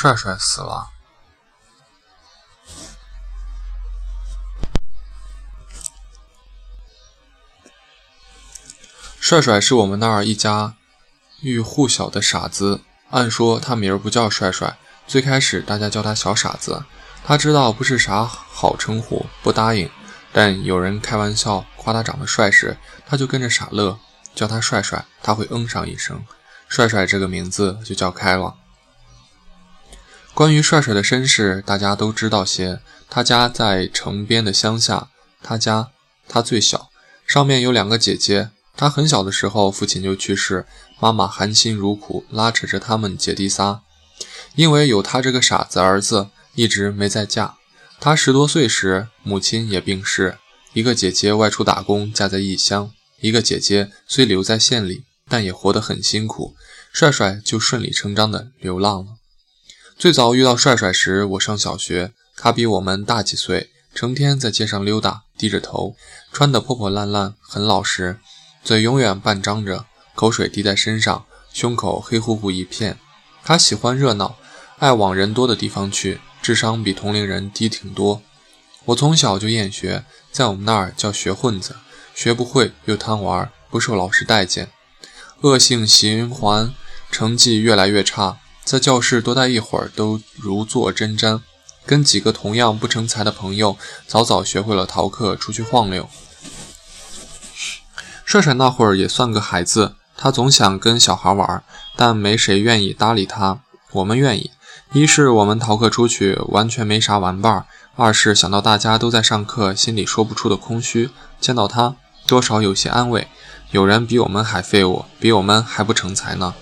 帅帅死了。帅帅是我们那儿一家喻户晓的傻子。按说他名儿不叫帅帅，最开始大家叫他小傻子。他知道不是啥好称呼，不答应。但有人开玩笑夸他长得帅时，他就跟着傻乐，叫他帅帅，他会嗯上一声，帅帅这个名字就叫开了。关于帅帅的身世，大家都知道些。他家在城边的乡下，他家他最小，上面有两个姐姐。他很小的时候，父亲就去世，妈妈含辛茹苦拉扯着他们姐弟仨，因为有他这个傻子儿子，一直没再嫁。他十多岁时，母亲也病逝，一个姐姐外出打工，嫁在异乡；一个姐姐虽留在县里，但也活得很辛苦。帅帅就顺理成章的流浪了。最早遇到帅帅时，我上小学，他比我们大几岁，成天在街上溜达，低着头，穿得破破烂烂，很老实。嘴永远半张着，口水滴在身上，胸口黑乎乎一片。他喜欢热闹，爱往人多的地方去，智商比同龄人低挺多。我从小就厌学，在我们那儿叫学混子，学不会又贪玩，不受老师待见，恶性循环，成绩越来越差。在教室多待一会儿都如坐针毡。跟几个同样不成才的朋友，早早学会了逃课，出去晃溜。帅帅那会儿也算个孩子，他总想跟小孩玩，但没谁愿意搭理他。我们愿意，一是我们逃课出去完全没啥玩伴，二是想到大家都在上课，心里说不出的空虚，见到他多少有些安慰。有人比我们还废物，比我们还不成才呢。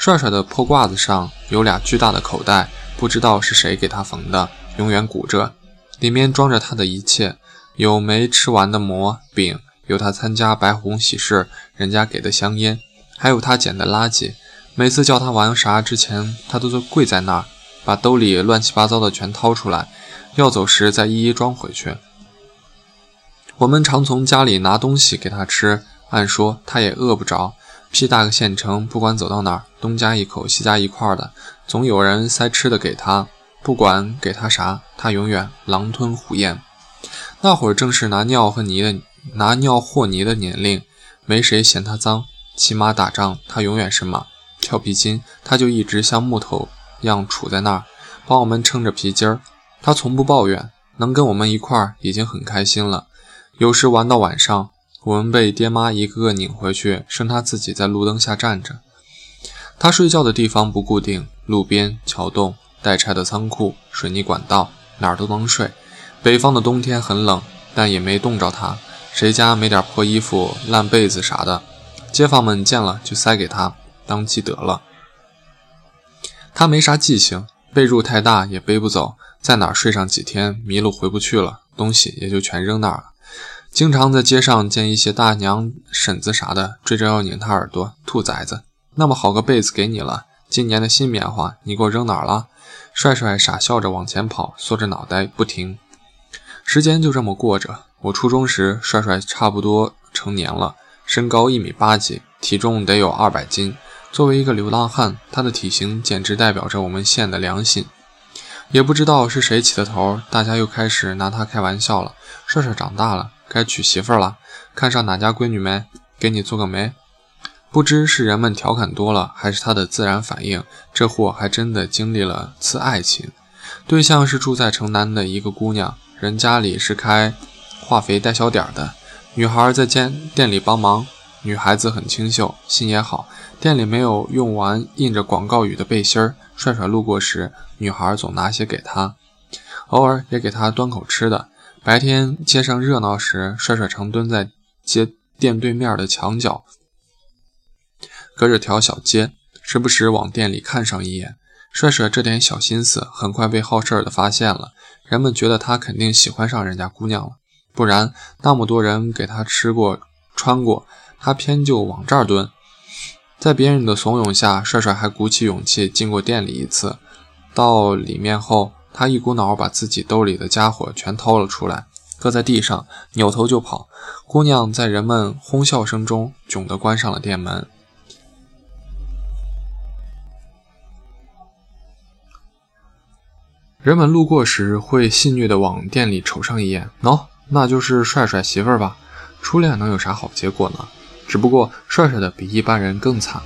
帅帅的破褂子上有俩巨大的口袋，不知道是谁给他缝的，永远鼓着，里面装着他的一切，有没吃完的馍饼。有他参加白红喜事，人家给的香烟，还有他捡的垃圾。每次叫他玩啥之前，他都是跪在那儿，把兜里乱七八糟的全掏出来，要走时再一一装回去。我们常从家里拿东西给他吃，按说他也饿不着。屁大个县城，不管走到哪儿，东家一口西家一块的，总有人塞吃的给他。不管给他啥，他永远狼吞虎咽。那会儿正是拿尿和泥的。拿尿和泥的年龄，没谁嫌他脏。骑马打仗，他永远是马；跳皮筋，他就一直像木头样杵在那儿，帮我们撑着皮筋儿。他从不抱怨，能跟我们一块儿已经很开心了。有时玩到晚上，我们被爹妈一个个拧回去，剩他自己在路灯下站着。他睡觉的地方不固定，路边、桥洞、待拆的仓库、水泥管道，哪儿都能睡。北方的冬天很冷，但也没冻着他。谁家没点破衣服、烂被子啥的，街坊们见了就塞给他当积德了。他没啥记性，被褥太大也背不走，在哪儿睡上几天，迷路回不去了，东西也就全扔那儿了。经常在街上见一些大娘、婶子啥的，追着要拧他耳朵。兔崽子，那么好个被子给你了，今年的新棉花，你给我扔哪儿了？帅帅傻笑着往前跑，缩着脑袋不停。时间就这么过着。我初中时，帅帅差不多成年了，身高一米八几，体重得有二百斤。作为一个流浪汉，他的体型简直代表着我们县的良心。也不知道是谁起的头，大家又开始拿他开玩笑了。帅帅长大了，该娶媳妇了，看上哪家闺女没？给你做个媒。不知是人们调侃多了，还是他的自然反应，这货还真的经历了次爱情，对象是住在城南的一个姑娘，人家里是开。化肥带小点的女孩在间店里帮忙，女孩子很清秀，心也好。店里没有用完印着广告语的背心儿，帅帅路过时，女孩总拿些给他，偶尔也给他端口吃的。白天街上热闹时，帅帅常蹲在街店对面的墙角，隔着条小街，时不时往店里看上一眼。帅帅这点小心思很快被好事儿的发现了，人们觉得他肯定喜欢上人家姑娘了。不然，那么多人给他吃过、穿过，他偏就往这儿蹲。在别人的怂恿下，帅帅还鼓起勇气进过店里一次。到里面后，他一股脑把自己兜里的家伙全掏了出来，搁在地上，扭头就跑。姑娘在人们哄笑声中窘的关上了店门。人们路过时会戏谑地往店里瞅上一眼，喏，那就是帅帅媳妇儿吧？初恋能有啥好结果呢？只不过帅帅的比一般人更惨。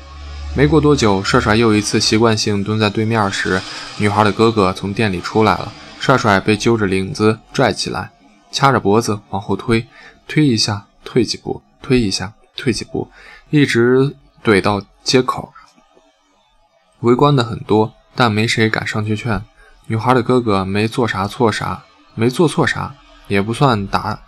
没过多久，帅帅又一次习惯性蹲在对面时，女孩的哥哥从店里出来了。帅帅被揪着领子拽起来，掐着脖子往后推，推一下退几步，推一下退几步，一直怼到街口。围观的很多，但没谁敢上去劝。女孩的哥哥没做啥错啥，没做错啥，也不算打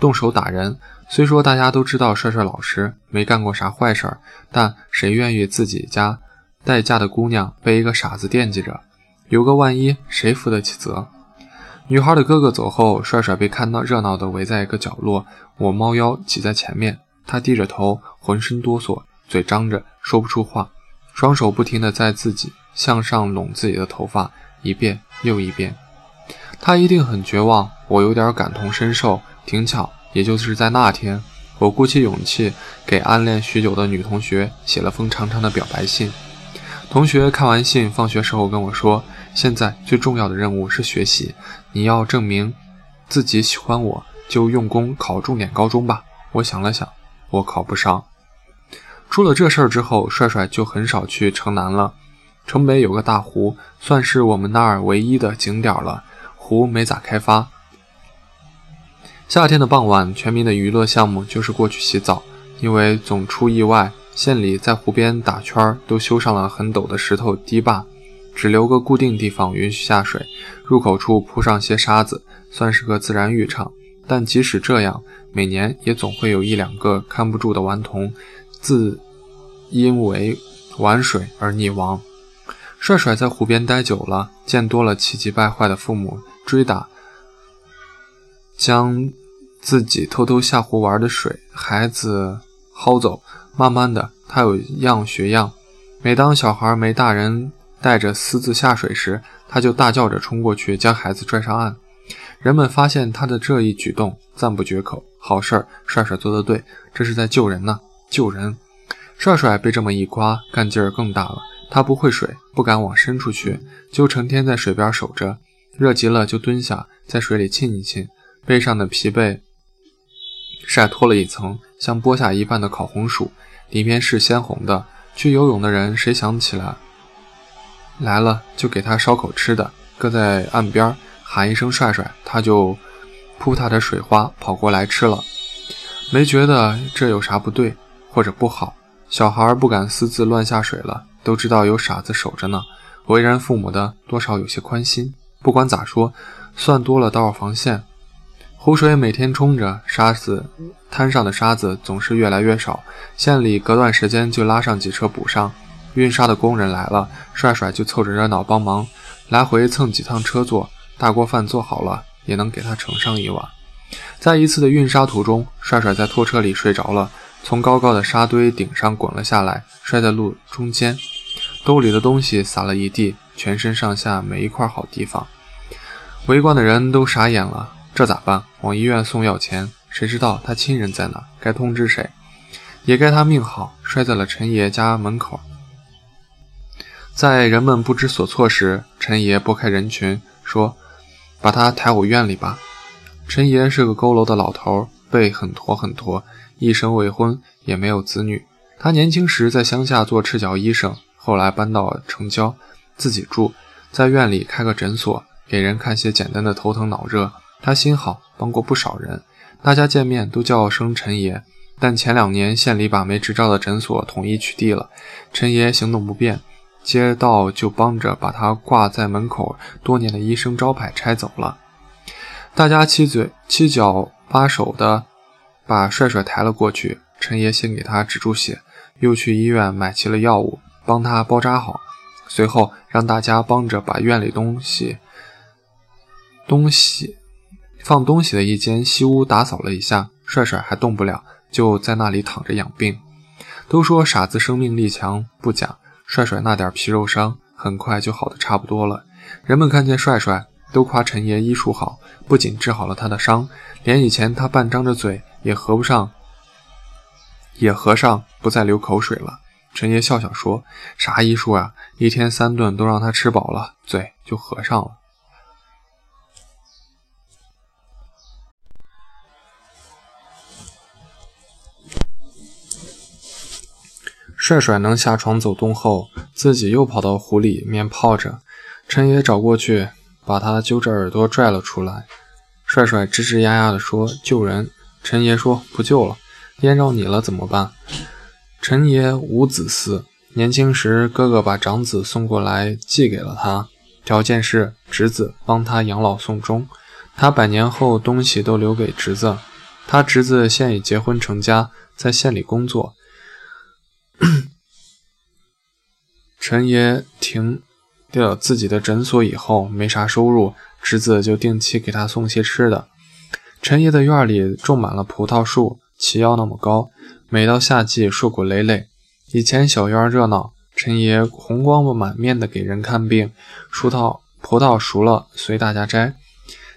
动手打人。虽说大家都知道帅帅老实，没干过啥坏事儿，但谁愿意自己家待嫁的姑娘被一个傻子惦记着？有个万一，谁负得起责？女孩的哥哥走后，帅帅被看到热闹的围在一个角落，我猫腰挤在前面，他低着头，浑身哆嗦，嘴张着，说不出话，双手不停地在自己向上拢自己的头发。一遍又一遍，他一定很绝望。我有点感同身受。挺巧，也就是在那天，我鼓起勇气给暗恋许久的女同学写了封长长的表白信。同学看完信，放学时候跟我说：“现在最重要的任务是学习，你要证明自己喜欢我，就用功考重点高中吧。”我想了想，我考不上。出了这事儿之后，帅帅就很少去城南了。城北有个大湖，算是我们那儿唯一的景点了。湖没咋开发。夏天的傍晚，全民的娱乐项目就是过去洗澡，因为总出意外，县里在湖边打圈儿都修上了很陡的石头堤坝，只留个固定地方允许下水，入口处铺上些沙子，算是个自然浴场。但即使这样，每年也总会有一两个看不住的顽童，自因为玩水而溺亡。帅帅在湖边待久了，见多了气急败坏的父母追打，将自己偷偷下湖玩的水孩子薅走。慢慢的，他有样学样。每当小孩没大人带着私自下水时，他就大叫着冲过去将孩子拽上岸。人们发现他的这一举动，赞不绝口。好事儿，帅帅做得对，这是在救人呢，救人。帅帅被这么一夸，干劲儿更大了。他不会水，不敢往深处去，就成天在水边守着。热极了就蹲下，在水里浸一浸，背上的疲惫晒脱了一层，像剥下一半的烤红薯，里面是鲜红的。去游泳的人，谁想起来来了就给他烧口吃的，搁在岸边喊一声“帅帅”，他就扑他的水花跑过来吃了。没觉得这有啥不对或者不好，小孩不敢私自乱下水了。都知道有傻子守着呢，为人父母的多少有些宽心。不管咋说，算多了道防线。湖水每天冲着，沙子滩上的沙子总是越来越少。县里隔段时间就拉上几车补上。运沙的工人来了，帅帅就凑着热闹帮忙，来回蹭几趟车坐。大锅饭做好了，也能给他盛上一碗。在一次的运沙途中，帅帅在拖车里睡着了。从高高的沙堆顶上滚了下来，摔在路中间，兜里的东西撒了一地，全身上下没一块好地方。围观的人都傻眼了，这咋办？往医院送要钱，谁知道他亲人在哪？该通知谁？也该他命好，摔在了陈爷家门口。在人们不知所措时，陈爷拨开人群说：“把他抬我院里吧。”陈爷是个佝偻的老头，背很驼很驼。一生未婚，也没有子女。他年轻时在乡下做赤脚医生，后来搬到城郊，自己住在院里开个诊所，给人看些简单的头疼脑热。他心好，帮过不少人，大家见面都叫声陈爷。但前两年县里把没执照的诊所统一取缔了，陈爷行动不便，街道就帮着把他挂在门口多年的医生招牌拆走了。大家七嘴七脚八手的。把帅帅抬了过去，陈爷先给他止住血，又去医院买齐了药物，帮他包扎好。随后让大家帮着把院里东西、东西放东西的一间西屋打扫了一下。帅帅还动不了，就在那里躺着养病。都说傻子生命力强，不假。帅帅那点皮肉伤很快就好的差不多了。人们看见帅帅，都夸陈爷医术好，不仅治好了他的伤，连以前他半张着嘴。也合不上，也合上，不再流口水了。陈爷笑笑说：“啥医术啊？一天三顿都让他吃饱了，嘴就合上了。”帅帅能下床走动后，自己又跑到湖里面泡着。陈爷找过去，把他揪着耳朵拽了出来。帅帅吱吱呀呀地说：“救人！”陈爷说：“不救了，淹着你了怎么办？”陈爷无子嗣，年轻时哥哥把长子送过来寄给了他，条件是侄子帮他养老送终。他百年后东西都留给侄子。他侄子现已结婚成家，在县里工作。陈爷停掉自己的诊所以后，没啥收入，侄子就定期给他送些吃的。陈爷的院里种满了葡萄树，齐腰那么高。每到夏季，硕果累累。以前小院热闹，陈爷红光满面的给人看病。葡萄葡萄熟了，随大家摘，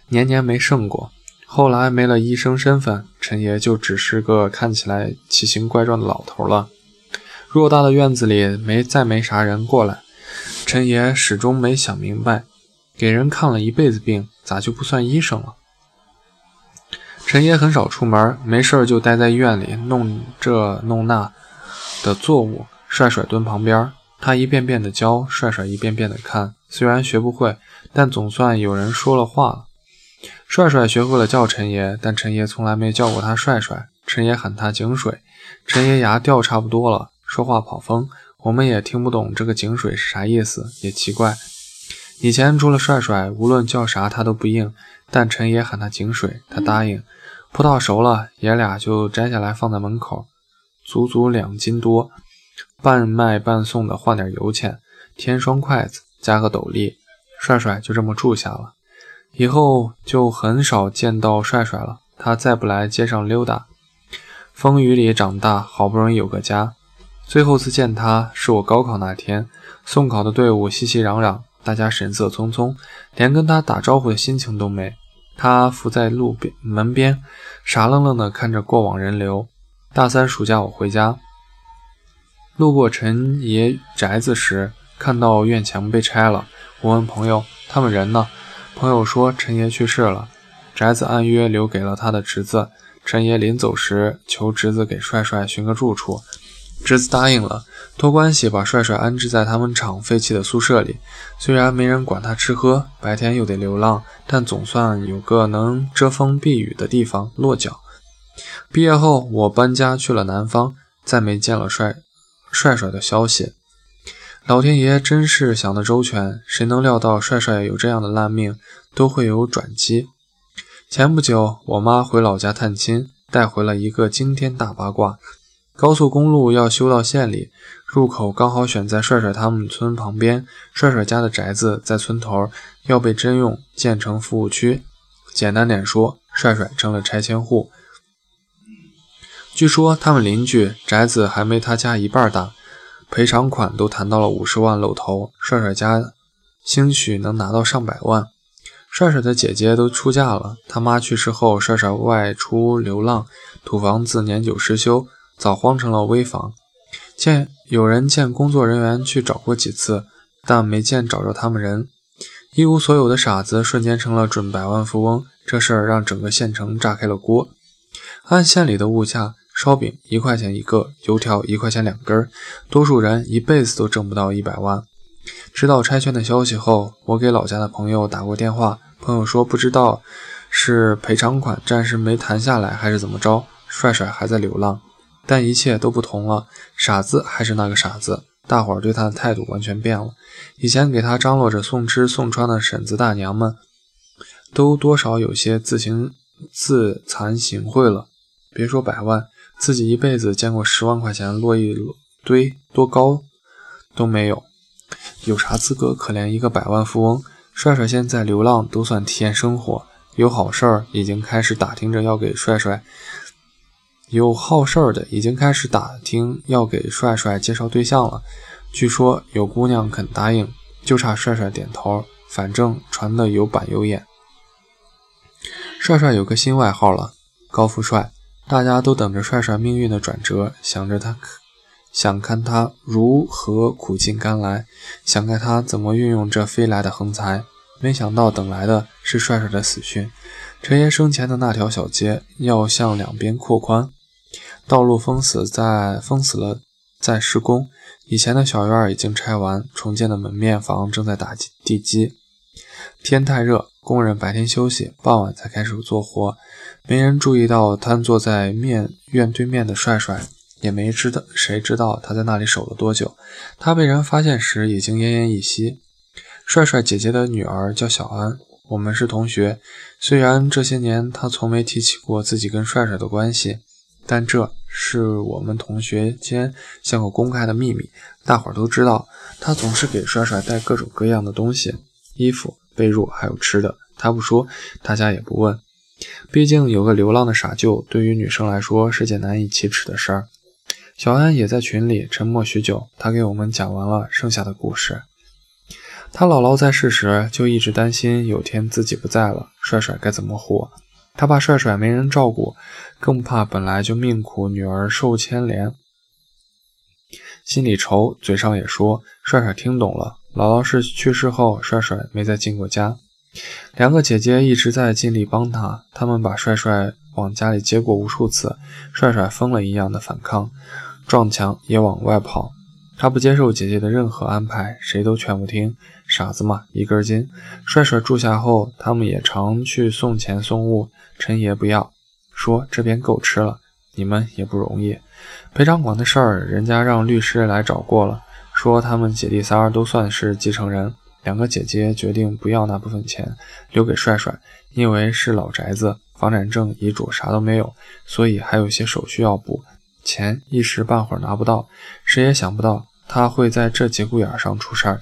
年年没剩过。后来没了医生身份，陈爷就只是个看起来奇形怪状的老头了。偌大的院子里没再没啥人过来，陈爷始终没想明白，给人看了一辈子病，咋就不算医生了？陈爷很少出门，没事就待在院里弄这弄那的作物。帅帅蹲旁边，他一遍遍的教，帅帅一遍遍的看。虽然学不会，但总算有人说了话了。帅帅学会了叫陈爷，但陈爷从来没叫过他帅帅。陈爷喊他井水。陈爷牙掉差不多了，说话跑风，我们也听不懂这个井水是啥意思，也奇怪。以前除了帅帅，无论叫啥他都不应，但陈爷喊他井水，他答应。葡萄熟了，爷俩就摘下来放在门口，足足两斤多，半卖半送的换点油钱，添双筷子，加个斗笠，帅帅就这么住下了。以后就很少见到帅帅了，他再不来街上溜达，风雨里长大，好不容易有个家。最后次见他是我高考那天，送考的队伍熙熙攘攘，大家神色匆匆，连跟他打招呼的心情都没。他伏在路边门边，傻愣愣地看着过往人流。大三暑假，我回家，路过陈爷宅子时，看到院墙被拆了。我问朋友：“他们人呢？”朋友说：“陈爷去世了，宅子按约留给了他的侄子。陈爷临走时，求侄子给帅帅寻个住处。”侄子答应了，托关系把帅帅安置在他们厂废弃的宿舍里。虽然没人管他吃喝，白天又得流浪，但总算有个能遮风避雨的地方落脚。毕业后，我搬家去了南方，再没见了帅帅帅的消息。老天爷真是想得周全，谁能料到帅帅有这样的烂命，都会有转机。前不久，我妈回老家探亲，带回了一个惊天大八卦。高速公路要修到县里，入口刚好选在帅帅他们村旁边。帅帅家的宅子在村头，要被征用建成服务区。简单点说，帅帅成了拆迁户。据说他们邻居宅子还没他家一半大，赔偿款都谈到了五十万露头。帅帅家兴许能拿到上百万。帅帅的姐姐都出嫁了，他妈去世后，帅帅外出流浪，土房子年久失修。早荒成了危房，见有人见工作人员去找过几次，但没见找着他们人。一无所有的傻子瞬间成了准百万富翁，这事儿让整个县城炸开了锅。按县里的物价，烧饼一块钱一个，油条一块钱两根，多数人一辈子都挣不到一百万。知道拆迁的消息后，我给老家的朋友打过电话，朋友说不知道是赔偿款暂时没谈下来，还是怎么着，帅帅还在流浪。但一切都不同了，傻子还是那个傻子，大伙儿对他的态度完全变了。以前给他张罗着送吃送穿的婶子大娘们，都多少有些自行自惭形秽了。别说百万，自己一辈子见过十万块钱落一堆多高都没有，有啥资格可怜一个百万富翁？帅帅现在流浪都算体验生活，有好事儿已经开始打听着要给帅帅。有好事儿的已经开始打听要给帅帅介绍对象了，据说有姑娘肯答应，就差帅帅点头。反正传的有板有眼。帅帅有个新外号了，高富帅。大家都等着帅帅命运的转折，想着他，想看他如何苦尽甘来，想看他怎么运用这飞来的横财。没想到等来的是帅帅的死讯。陈爷生前的那条小街要向两边扩宽。道路封死在封死了，在施工，以前的小院已经拆完，重建的门面房正在打地基。天太热，工人白天休息，傍晚才开始做活。没人注意到瘫坐在面院对面的帅帅，也没知道谁知道他在那里守了多久。他被人发现时已经奄奄一息。帅帅姐姐的女儿叫小安，我们是同学。虽然这些年他从没提起过自己跟帅帅的关系，但这是我们同学间像个公开的秘密，大伙儿都知道。他总是给帅帅带各种各样的东西，衣服、被褥，还有吃的。他不说，大家也不问。毕竟有个流浪的傻舅，对于女生来说是件难以启齿的事儿。小安也在群里沉默许久，他给我们讲完了剩下的故事。他姥姥在世时就一直担心有天自己不在了，帅帅该怎么活？他怕帅帅没人照顾，更怕本来就命苦女儿受牵连，心里愁，嘴上也说。帅帅听懂了。姥姥是去世后，帅帅没再进过家。两个姐姐一直在尽力帮他，他们把帅帅往家里接过无数次，帅帅疯了一样的反抗，撞墙也往外跑。他不接受姐姐的任何安排，谁都劝不听。傻子嘛，一根筋。帅帅住下后，他们也常去送钱送物。陈爷不要，说这边够吃了，你们也不容易。赔偿款的事儿，人家让律师来找过了，说他们姐弟仨都算是继承人。两个姐姐决定不要那部分钱，留给帅帅，因为是老宅子，房产证、遗嘱啥都没有，所以还有些手续要补。钱一时半会儿拿不到，谁也想不到他会在这节骨眼上出事儿。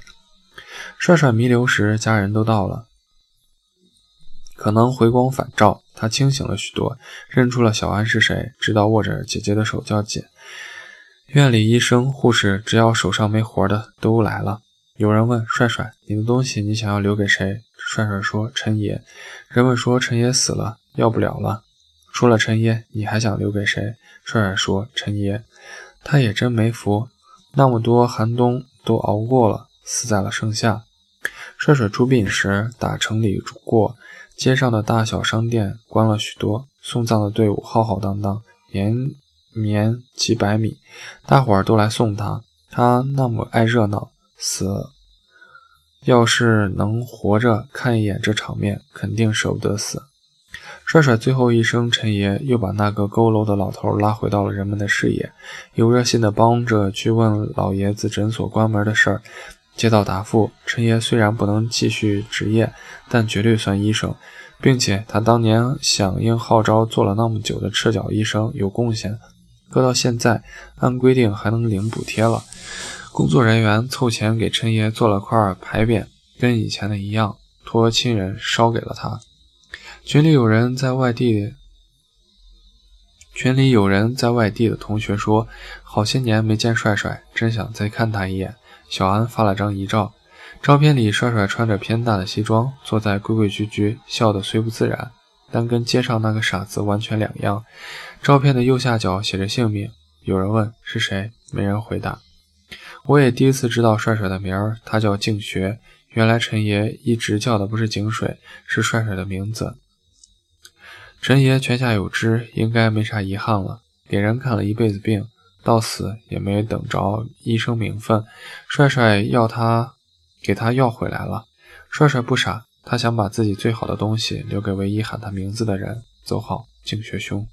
帅帅弥留时，家人都到了，可能回光返照，他清醒了许多，认出了小安是谁，知道握着姐姐的手叫姐。院里医生、护士，只要手上没活的都来了。有人问帅帅：“你的东西你想要留给谁？”帅帅说：“陈爷。”人们说：“陈爷死了，要不了了。”除了陈爷，你还想留给谁？帅帅说：“陈爷。”他也真没福，那么多寒冬都熬过了，死在了盛夏。帅帅出殡时，打城里过，街上的大小商店关了许多，送葬的队伍浩浩荡荡，延绵几百米，大伙儿都来送他。他那么爱热闹。死，要是能活着看一眼这场面，肯定舍不得死。帅帅最后一声“陈爷”，又把那个佝偻的老头拉回到了人们的视野，有热心的帮着去问老爷子诊所关门的事儿。接到答复，陈爷虽然不能继续执业，但绝对算医生，并且他当年响应号召做了那么久的赤脚医生，有贡献，搁到现在，按规定还能领补贴了。工作人员凑钱给陈爷做了块牌匾，跟以前的一样，托亲人烧给了他。群里有人在外地，群里有人在外地的同学说，好些年没见帅帅，真想再看他一眼。小安发了张遗照，照片里帅帅穿着偏大的西装，坐在规规矩矩，笑得虽不自然，但跟街上那个傻子完全两样。照片的右下角写着姓名，有人问是谁，没人回答。我也第一次知道帅帅的名儿，他叫静学。原来陈爷一直叫的不是井水，是帅帅的名字。神爷泉下有知，应该没啥遗憾了。给人看了一辈子病，到死也没等着医生名分。帅帅要他，给他要回来了。帅帅不傻，他想把自己最好的东西留给唯一喊他名字的人。走好，静学兄。